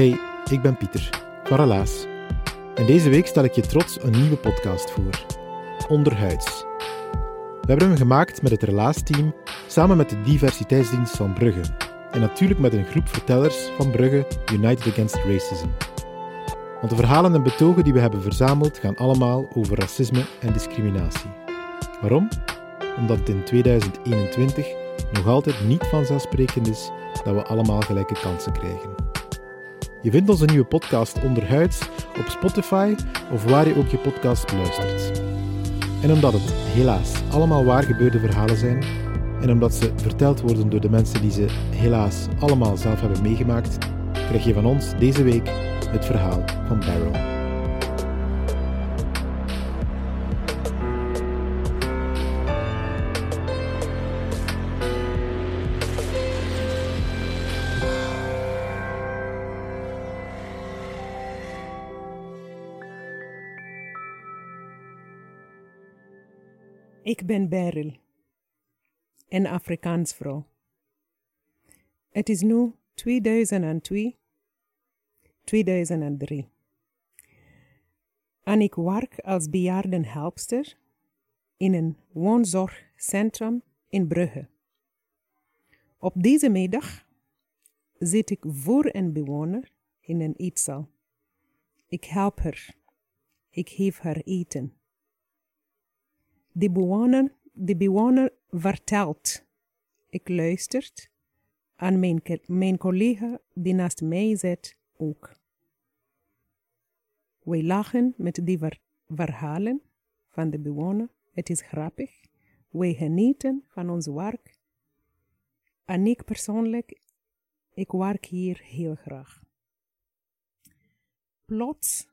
Hey, ik ben Pieter, van Relaas. En deze week stel ik je trots een nieuwe podcast voor. Onderhuids. We hebben hem gemaakt met het Relaas-team samen met de diversiteitsdienst van Brugge. En natuurlijk met een groep vertellers van Brugge United Against Racism. Want de verhalen en betogen die we hebben verzameld gaan allemaal over racisme en discriminatie. Waarom? Omdat het in 2021 nog altijd niet vanzelfsprekend is dat we allemaal gelijke kansen krijgen. Je vindt onze nieuwe podcast Onderhuids op Spotify of waar je ook je podcast luistert. En omdat het helaas allemaal waar gebeurde verhalen zijn, en omdat ze verteld worden door de mensen die ze helaas allemaal zelf hebben meegemaakt, krijg je van ons deze week het verhaal van Barrow. Ik ben Beryl, een Afrikaans vrouw. Het is nu 2002, 2003. En ik werk als bejaardenhelpster in een woonzorgcentrum in Brugge. Op deze middag zit ik voor een bewoner in een eetzaal. Ik help haar. Ik geef haar eten. De bewoner, de bewoner vertelt. Ik luistert. En mijn, collega die naast mij zit ook. Wij lachen met die ver, verhalen van de bewoner. Het is grappig. Wij genieten van ons werk. En ik persoonlijk, ik werk hier heel graag. Plots,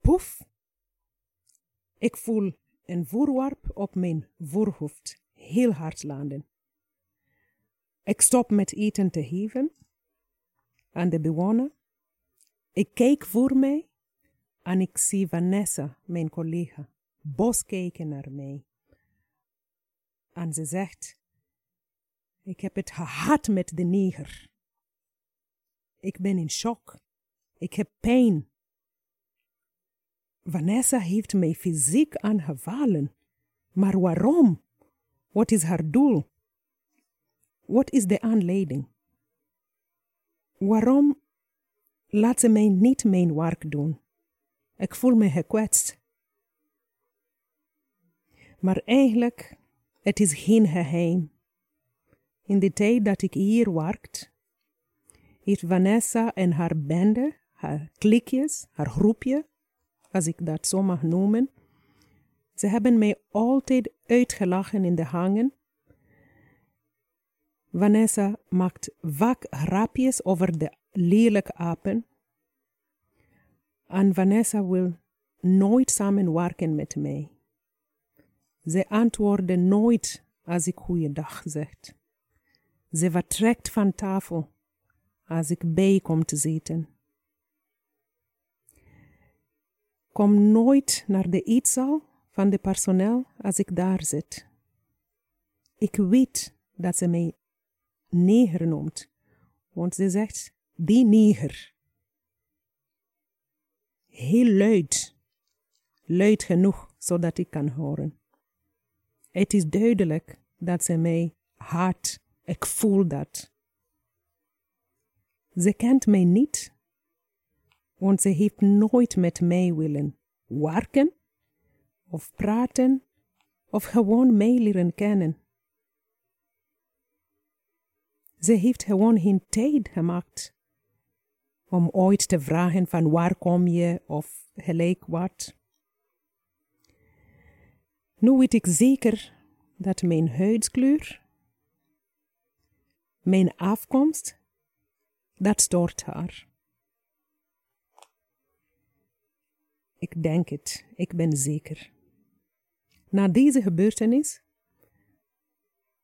poef, ik voel een voorwerp op mijn voorhoofd heel hard landen. Ik stop met eten te geven aan de bewoner. Ik kijk voor mij en ik zie Vanessa, mijn collega, bos kijken naar mij. En ze zegt, ik heb het gehad met de neger. Ik ben in shock. Ik heb pijn. Vanessa heeft mij fysiek aangevallen. Maar waarom? Wat is haar doel? Wat is de aanleiding? Waarom laat ze mij niet mijn werk doen? Ik voel me gekwetst. Maar eigenlijk, het is geen geheim. In de tijd dat ik hier werkte, heeft Vanessa en haar bende, haar klikjes, haar groepje, als ik dat zo mag noemen. Ze hebben mij altijd uitgelachen in de hangen. Vanessa maakt vaak grapjes over de lelijke apen. En Vanessa wil nooit samenwerken met mij. Ze antwoorden nooit als ik goeiedag zeg. Ze vertrekt van tafel als ik bij kom te zitten. Kom nooit naar de eetzaal van de personeel als ik daar zit. Ik weet dat ze mij neger noemt, want ze zegt die neger. Heel luid, luid genoeg zodat ik kan horen. Het is duidelijk dat ze mij haat. Ik voel dat. Ze kent mij niet want ze heeft nooit met mij willen werken of praten of gewoon mij leren kennen. Ze heeft gewoon geen tijd gemaakt om ooit te vragen van waar kom je of gelijk wat. Nu weet ik zeker dat mijn huidskleur, mijn afkomst, dat stoort haar. Ik denk het, ik ben zeker. Na deze gebeurtenis,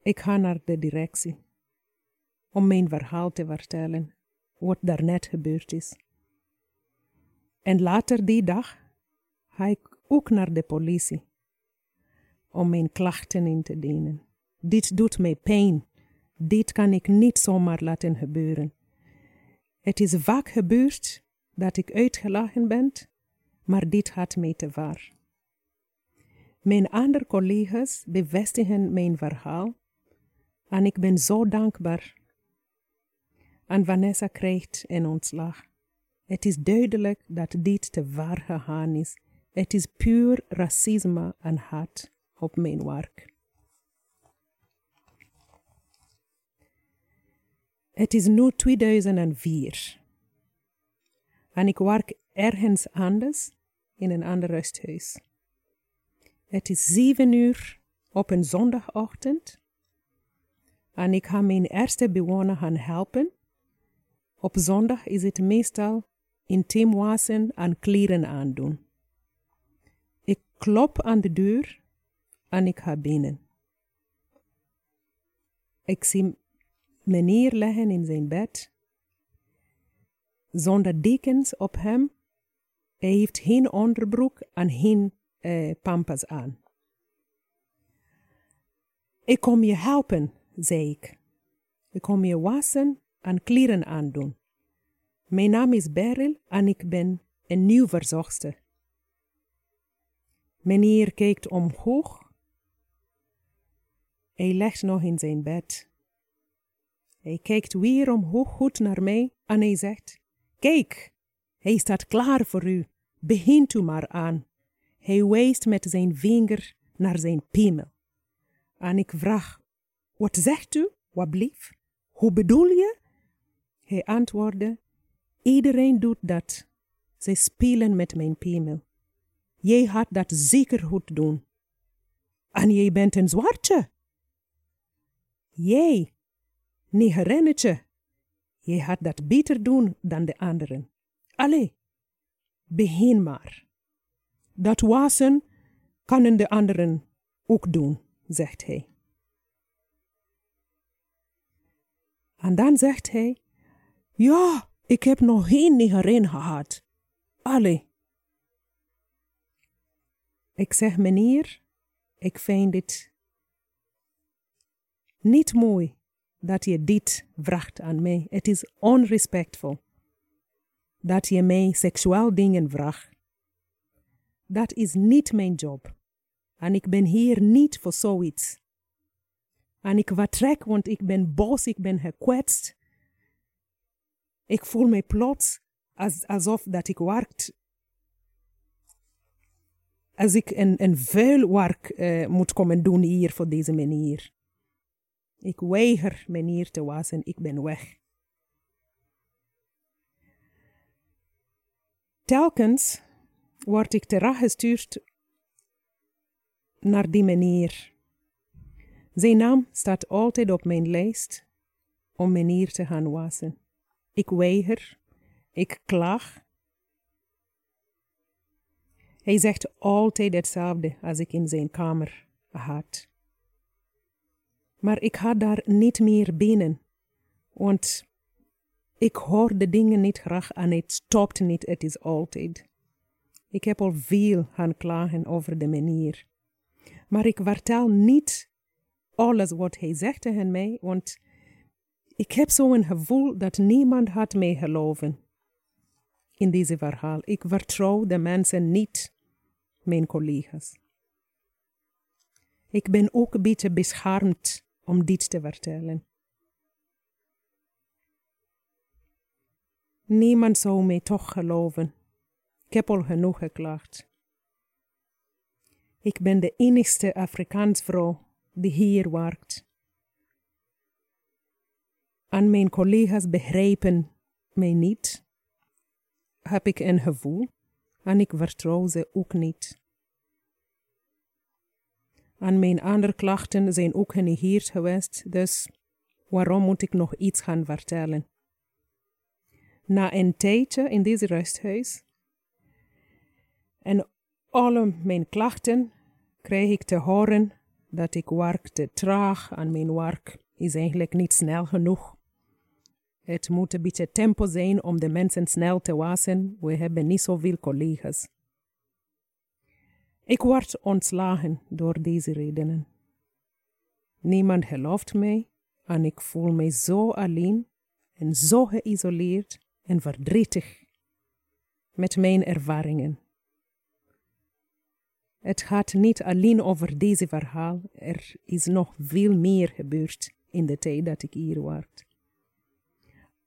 ik ga naar de directie om mijn verhaal te vertellen, wat daarnet gebeurd is. En later die dag ga ik ook naar de politie om mijn klachten in te dienen. Dit doet mij pijn. Dit kan ik niet zomaar laten gebeuren. Het is vaak gebeurd dat ik uitgelachen ben, maar dit gaat mij te ver. Mijn andere collega's bevestigen mijn verhaal en ik ben zo dankbaar. En Vanessa krijgt een ontslag. Het is duidelijk dat dit te ver gegaan is. Het is puur racisme en haat op mijn werk. Het is nu 2004 en ik werk ergens anders in een ander rusthuis. Het is zeven uur op een zondagochtend en ik ga mijn eerste bewoner helpen. Op zondag is het meestal intiem wassen en kleren aandoen. Ik klop aan de deur en ik ga binnen. Ik zie meneer liggen in zijn bed, zonder dekens op hem. Hij heeft geen onderbroek en geen eh, pampas aan. Ik kom je helpen, zei ik. Ik kom je wassen en kleren aandoen. Mijn naam is Beryl en ik ben een nieuw verzorgster. Meneer kijkt omhoog. Hij legt nog in zijn bed. Hij kijkt weer omhoog goed naar mij en hij zegt: Kijk, hij staat klaar voor u. Begint u maar aan. Hij wijst met zijn vinger naar zijn piemel. En ik vraag: Wat zegt u, wat blief? Hoe bedoel je? Hij antwoordde: Iedereen doet dat. Zij spelen met mijn piemel. Jij gaat dat zeker goed doen. En jij bent een zwartje. Jij, negerinnetje, jij gaat dat beter doen dan de anderen. Allee, begin maar. Dat wassen kunnen de anderen ook doen, zegt hij. En dan zegt hij, ja, ik heb nog geen negerin gehad. Allee. Ik zeg, meneer, ik vind het niet mooi dat je dit vraagt aan mij. Het is onrespectvol dat je mij seksueel dingen vraagt. Dat is niet mijn job. En ik ben hier niet voor zoiets. En ik vertrek, want ik ben boos, ik ben gekwetst. Ik voel me plots als, alsof dat ik werkt. Als ik een, een vuil werk uh, moet komen doen hier voor deze meneer. Ik weiger meneer te wassen, ik ben weg. Telkens word ik teruggestuurd naar die meneer. Zijn naam staat altijd op mijn lijst om meneer te gaan wassen. Ik weiger, ik klaag. Hij zegt altijd hetzelfde als ik in zijn kamer had. Maar ik ga daar niet meer binnen, want ik hoor de dingen niet graag en het stopt niet, het is altijd. Ik heb al veel gaan klagen over de manier. Maar ik vertel niet alles wat hij zegt tegen mij, want ik heb zo'n gevoel dat niemand had mij geloven in deze verhaal. Ik vertrouw de mensen niet, mijn collega's. Ik ben ook een beetje beschaamd om dit te vertellen. Niemand zou mij toch geloven. Ik heb al genoeg geklaagd. Ik ben de enigste Afrikaans vrouw die hier werkt. En mijn collega's begrijpen mij niet. heb ik een gevoel en ik vertrouw ze ook niet. En mijn andere klachten zijn ook genegeerd geweest, dus waarom moet ik nog iets gaan vertellen? Na een tijdje in deze rusthuis en alle mijn klachten krijg ik te horen dat ik werk te traag en mijn werk is eigenlijk niet snel genoeg. Het moet een beetje tempo zijn om de mensen snel te wassen. We hebben niet zoveel collega's. Ik word ontslagen door deze redenen. Niemand gelooft mij en ik voel mij zo alleen en zo geïsoleerd en verdrietig met mijn ervaringen. Het gaat niet alleen over deze verhaal, er is nog veel meer gebeurd in de tijd dat ik hier was.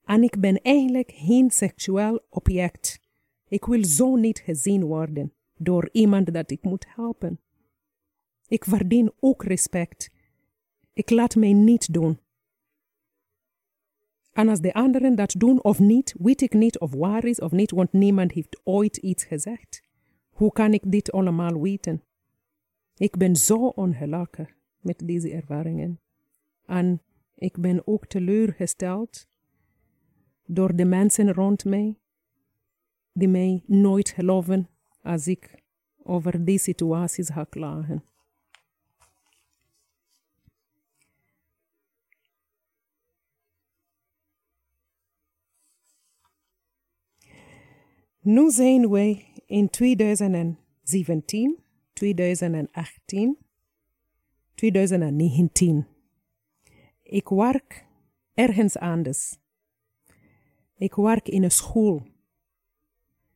En ik ben eigenlijk geen seksueel object. Ik wil zo niet gezien worden door iemand dat ik moet helpen. Ik verdien ook respect. Ik laat mij niet doen. En als de anderen dat doen of niet, weet ik niet of waar is of niet, want niemand heeft ooit iets gezegd. Hoe kan ik dit allemaal weten? Ik ben zo ongelukkig met deze ervaringen. En ik ben ook teleurgesteld door de mensen rond mij, die mij nooit geloven als ik over die situaties ga klagen. Nu zijn wij in 2017, 2018, 2019. Ik werk ergens anders. Ik werk in een school.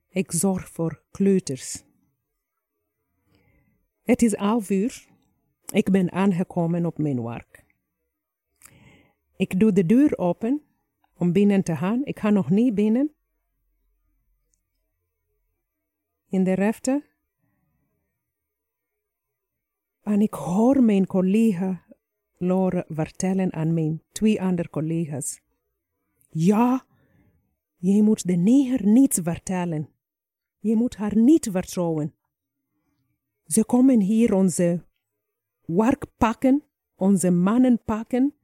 Ik zorg voor kleuters. Het is half uur. Ik ben aangekomen op mijn werk. Ik doe de deur open om binnen te gaan. Ik ga nog niet binnen. In de refte. En ik hoor mijn collega Lore vertellen aan mijn twee andere collega's. Ja, je moet de neger niets vertellen. Je moet haar niet vertrouwen. Ze komen hier onze werk pakken, onze mannen pakken.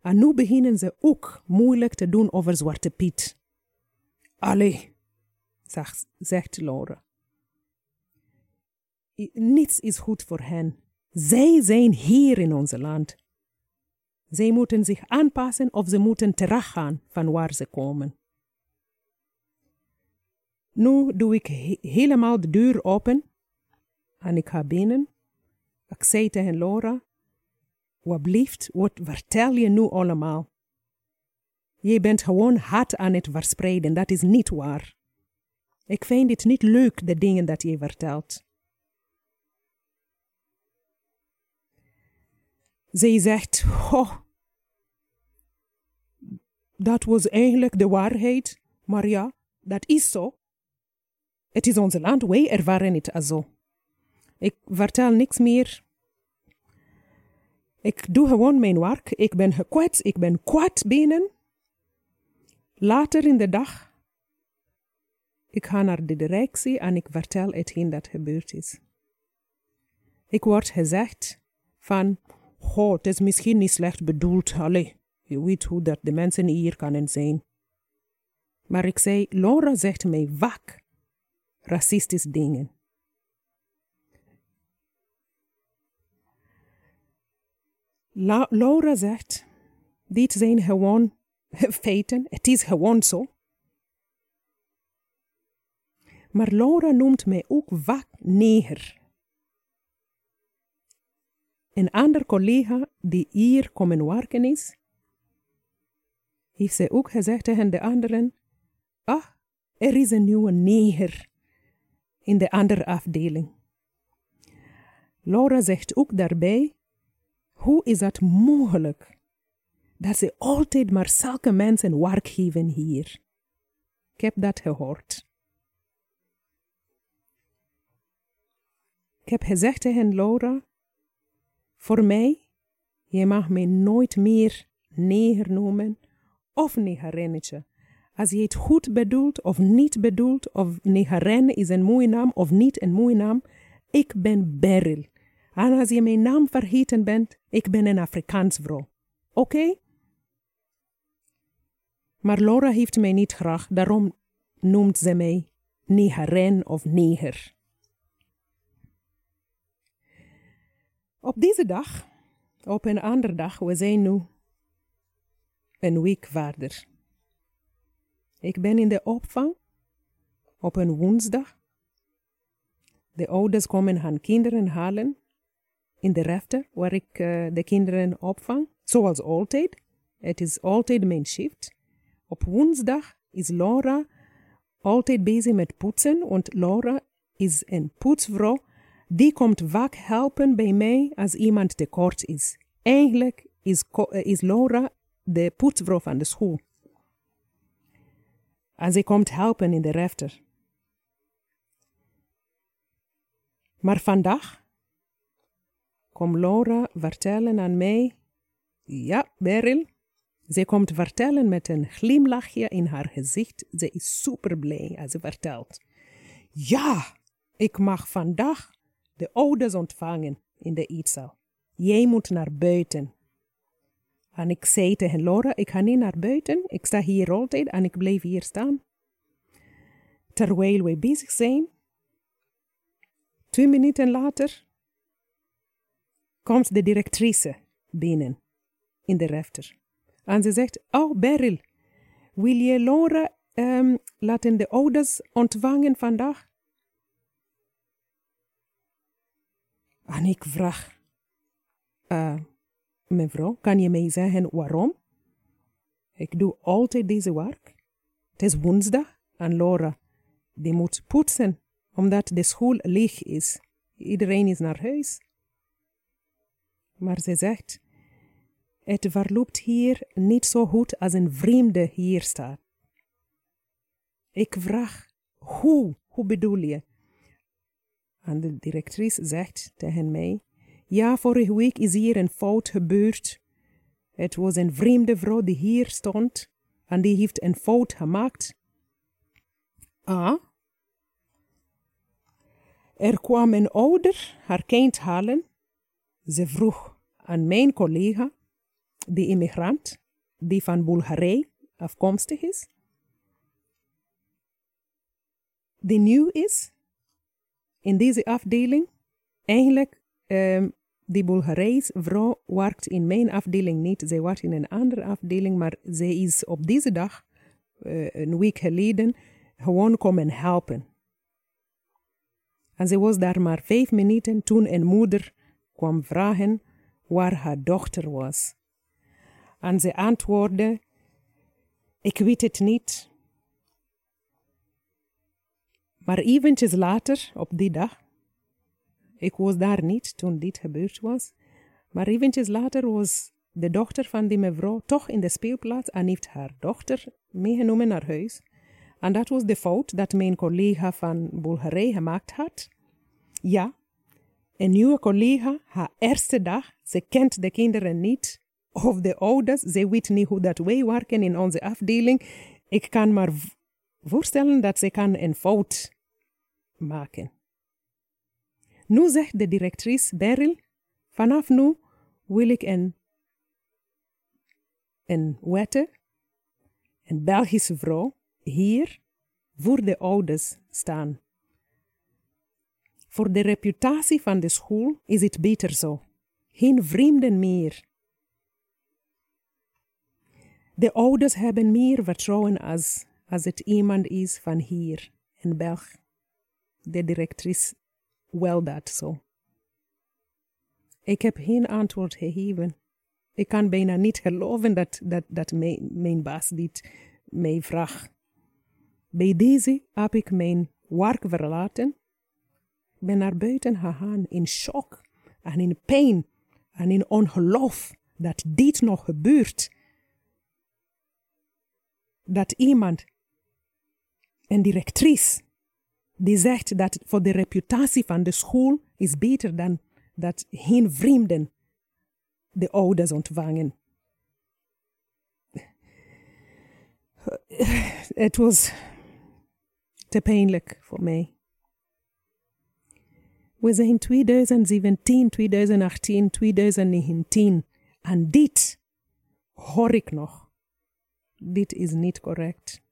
En nu beginnen ze ook moeilijk te doen over Zwarte Piet. Allee, zegt, zegt Laura. Niets is goed voor hen. Zij zijn hier in ons land. Zij moeten zich aanpassen of ze moeten teruggaan van waar ze komen. Nu doe ik helemaal de deur open en ik ga binnen. Ik zei tegen Laura, wat blieft, wat vertel je nu allemaal? Je bent gewoon haat aan het verspreiden, dat is niet waar. Ik vind het niet leuk, de dingen dat je vertelt. Zij zegt, oh, dat was eigenlijk de waarheid, maar ja, dat is zo. Het is ons land, wij ervaren het zo. Ik vertel niks meer. Ik doe gewoon mijn werk. Ik ben gekwetst, ik ben kwaad binnen. Later in de dag, ik ga naar de directie en ik vertel hetgeen dat gebeurd is. Ik word gezegd van, goh, het is misschien niet slecht bedoeld, allee, je weet hoe dat de mensen hier kunnen zijn. Maar ik zei, Laura zegt mij vaak racistische dingen. La Laura zegt, dit zijn gewoon feiten, het is gewoon zo. Maar Laura noemt mij ook vaak neger. Een ander collega die hier komen werken is, heeft zij ook gezegd tegen de anderen, ah, er is een nieuwe neger in de andere afdeling. Laura zegt ook daarbij, hoe is het mogelijk dat ze altijd maar zulke mensen werk geven hier? Ik heb dat gehoord. Ik heb gezegd tegen Laura, voor mij, je mag mij nooit meer neger noemen of negerinnetje. als je het goed bedoelt of niet bedoelt, of Negaren is een mooie naam of niet een mooie naam, ik ben Beryl. En als je mijn naam vergeten bent, ik ben een Afrikaans vrouw. Oké? Maar Laura heeft mij niet graag, daarom noemt ze mij Negaren of Neger. Op deze dag, op een andere dag, we zijn nu een week verder. Ik ben in de opvang op een woensdag. De ouders komen hun kinderen halen in de refter waar ik uh, de kinderen opvang, zoals altijd. Het is altijd mijn shift. Op woensdag is Laura altijd bezig met poetsen, want Laura is een poetsvrouw. Die komt vaak helpen bij mij als iemand tekort is. Eigenlijk is, is Laura de poetsvrouw van de school. En ze komt helpen in de refter. Maar vandaag komt Laura vertellen aan mij, ja, Beryl, ze komt vertellen met een glimlachje in haar gezicht. Ze is super blij als ze vertelt. Ja, ik mag vandaag de ouders ontvangen in de eetzaal. Jij moet naar buiten. En ik zei tegen Laura, ik ga niet naar buiten. Ik sta hier altijd en ik blijf hier staan. Terwijl we bezig zijn, twee minuten later, komt de directrice binnen in de refter. En ze zegt, oh Beryl, wil je Laura um, laten de ouders ontvangen vandaag? En ik vraag, uh, mevrouw, kan je mij zeggen waarom? Ik doe altijd deze werk. Het is woensdag en Laura, die moet poetsen, omdat de school leeg is. Iedereen is naar huis. Maar ze zegt, het verloopt hier niet zo goed als een vreemde hier staat. Ik vraag, hoe? Hoe bedoel je? En de directrice zegt tegen mij, ja, vorige week is hier een fout gebeurd. Het was een vreemde vrouw die hier stond en die heeft een fout gemaakt. Ah. Er kwam een ouder haar kind halen. Ze vroeg aan mijn collega de immigrant die van Bulgarije afkomstig is, die nieuw is in deze afdeling. Eigenlijk, um, die Bulgarijse vrouw werkt in mijn afdeling niet. Zij werkt in een andere afdeling, maar zij is op deze dag, uh, een week geleden, gewoon komen helpen. En ze was daar maar vijf minuten toen een moeder kwam vragen waar haar dochter was. En ze antwoordde, ik weet het niet. Maar eventjes later, op die dag, ik was daar niet toen dit gebeurd was, maar eventjes later was de dochter van die mevrouw toch in de speelplaats en heeft haar dochter meegenomen naar huis. En dat was de fout dat mijn collega van Bulgarije gemaakt had. Ja, een nieuwe collega, haar eerste dag, ze kent de kinderen niet of de ouders, ze weten niet hoe dat wij werken in onze afdeling. Ik kan maar voorstellen dat ze kan een fout maken. Nu zegt de directrice Beryl, vanaf nu wil ik een, een wette, een Belgische vrouw, hier voor de ouders staan. Voor de reputatie van de school is het beter zo. Geen vreemden meer. De ouders hebben meer vertrouwen als, als het iemand is van hier in België. De directrice wil dat zo. Ik heb geen antwoord gegeven. Ik kan bijna niet geloven dat, dat, dat mijn, mijn baas dit mij vraagt. Bij deze heb ik mijn werk verlaten. Ben naar buiten gegaan in shock en in pijn en in ongeloof dat dit nog gebeurt dat iemand, een directrice, die zegt dat voor de reputatie van de school is beter dan dat geen vreemden de ouders ontvangen. Het was te pijnlijk voor mij. We zijn 2017, 2018, 2019 en dit hoor ik nog. Dit is niet correct.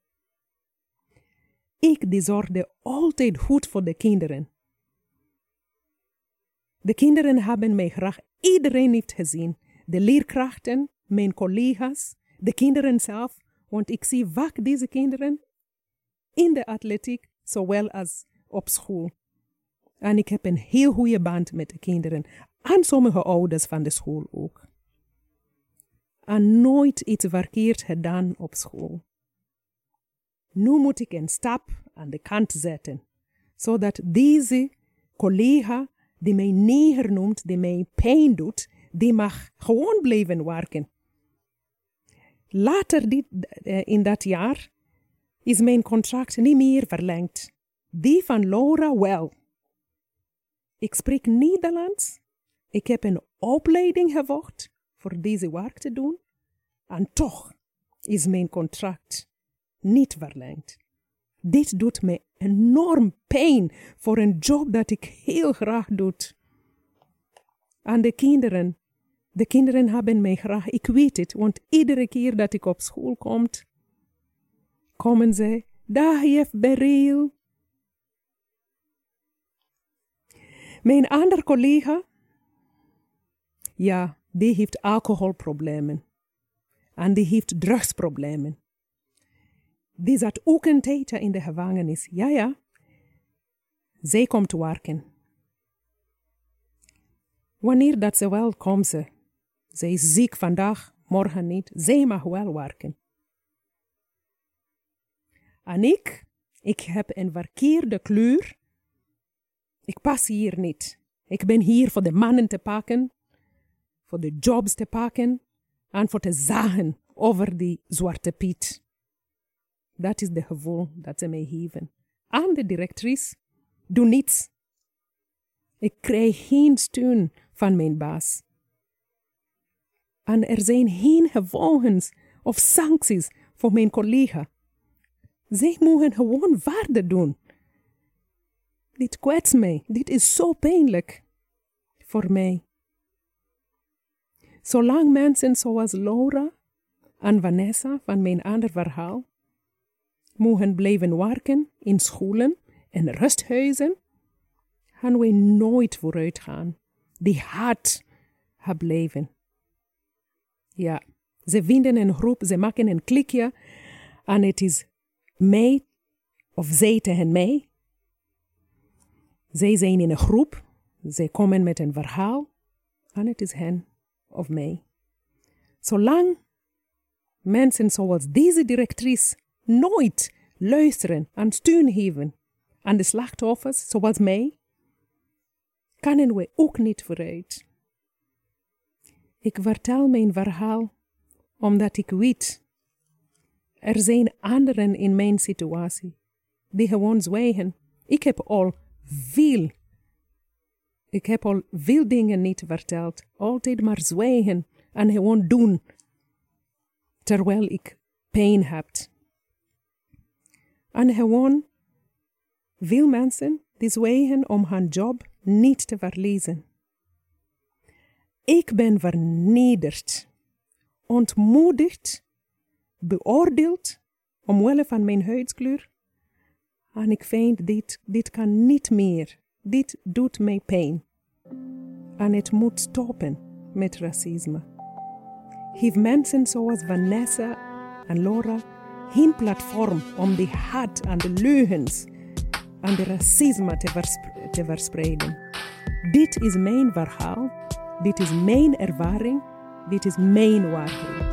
Ik die zorgde altijd goed voor de kinderen. De kinderen hebben mij graag. Iedereen heeft gezien. De leerkrachten, mijn collega's, de kinderen zelf. Want ik zie vaak deze kinderen in de atletiek, zowel als op school. En ik heb een heel goede band met de kinderen. En sommige ouders van de school ook. En nooit iets verkeerd gedaan op school. Nu moet ik een stap aan de kant zetten, zodat deze collega die mij neger noemt, die mij pijn doet, die mag gewoon blijven werken. Later dit, eh, in dat jaar is mijn contract niet meer verlengd. Die van Laura wel. Ik spreek Nederlands. Ik heb een opleiding gevolgd voor deze werk te doen. En toch is mijn contract niet verlengd. Dit doet me enorm pijn voor een job dat ik heel graag doe. Aan de kinderen. De kinderen hebben mij graag. Ik weet het, want iedere keer dat ik op school kom, komen ze. Dag jef Beryl. Mijn andere collega, ja, die heeft alcoholproblemen. En die heeft drugsproblemen. Die zat ook een tijdje in de gevangenis. Ja, ja. Zij komt werken. Wanneer dat ze wel komt ze. Zij is ziek vandaag, morgen niet. Zij mag wel werken. En ik, ik heb een verkeerde kleur. Ik pas hier niet. Ik ben hier voor de mannen te pakken, voor de jobs te pakken en voor te zagen over die zwarte piet. Dat is de gevoel dat ze mij geven. Aan de directrice, doe niets. Ik krijg geen steun van mijn baas. En er zijn geen gevolgen of sancties voor mijn collega. Zij mogen gewoon waarde doen. Dit kwetst mij. Dit is zo pijnlijk voor mij. Zolang mensen zoals Laura en Vanessa van mijn ander verhaal mogen blijven werken in scholen en rusthuizen, gaan we nooit vooruit gaan. Die haat gaat blijven. Ja, ze vinden een groep, ze maken een klikje en het is mij of zij tegen mij. Zij zijn in een groep, zij komen met een verhaal en het is hen of mij. Zolang mensen zoals deze directrice nooit luisteren en steun geven aan de slachtoffers zoals mij, kunnen we ook niet vooruit. Ik vertel mijn verhaal omdat ik weet, er zijn anderen in mijn situatie die gewoon zwijgen. Ik heb al veel, ik heb al veel dingen niet verteld, altijd maar zwijgen en gewoon doen, terwijl ik pijn heb. En gewoon veel mensen die zwijgen om hun job niet te verliezen. Ik ben vernederd, ontmoedigd, beoordeeld omwille van mijn huidskleur. En ik vind dit, dit kan niet meer. Dit doet mij pijn. En het moet stoppen met racisme. Geef mensen zoals Vanessa en Laura geen platform om de hat en de leugens en de racisme te, te verspreiden. Dit is mijn verhaal, dit is mijn ervaring, dit is mijn waarheid.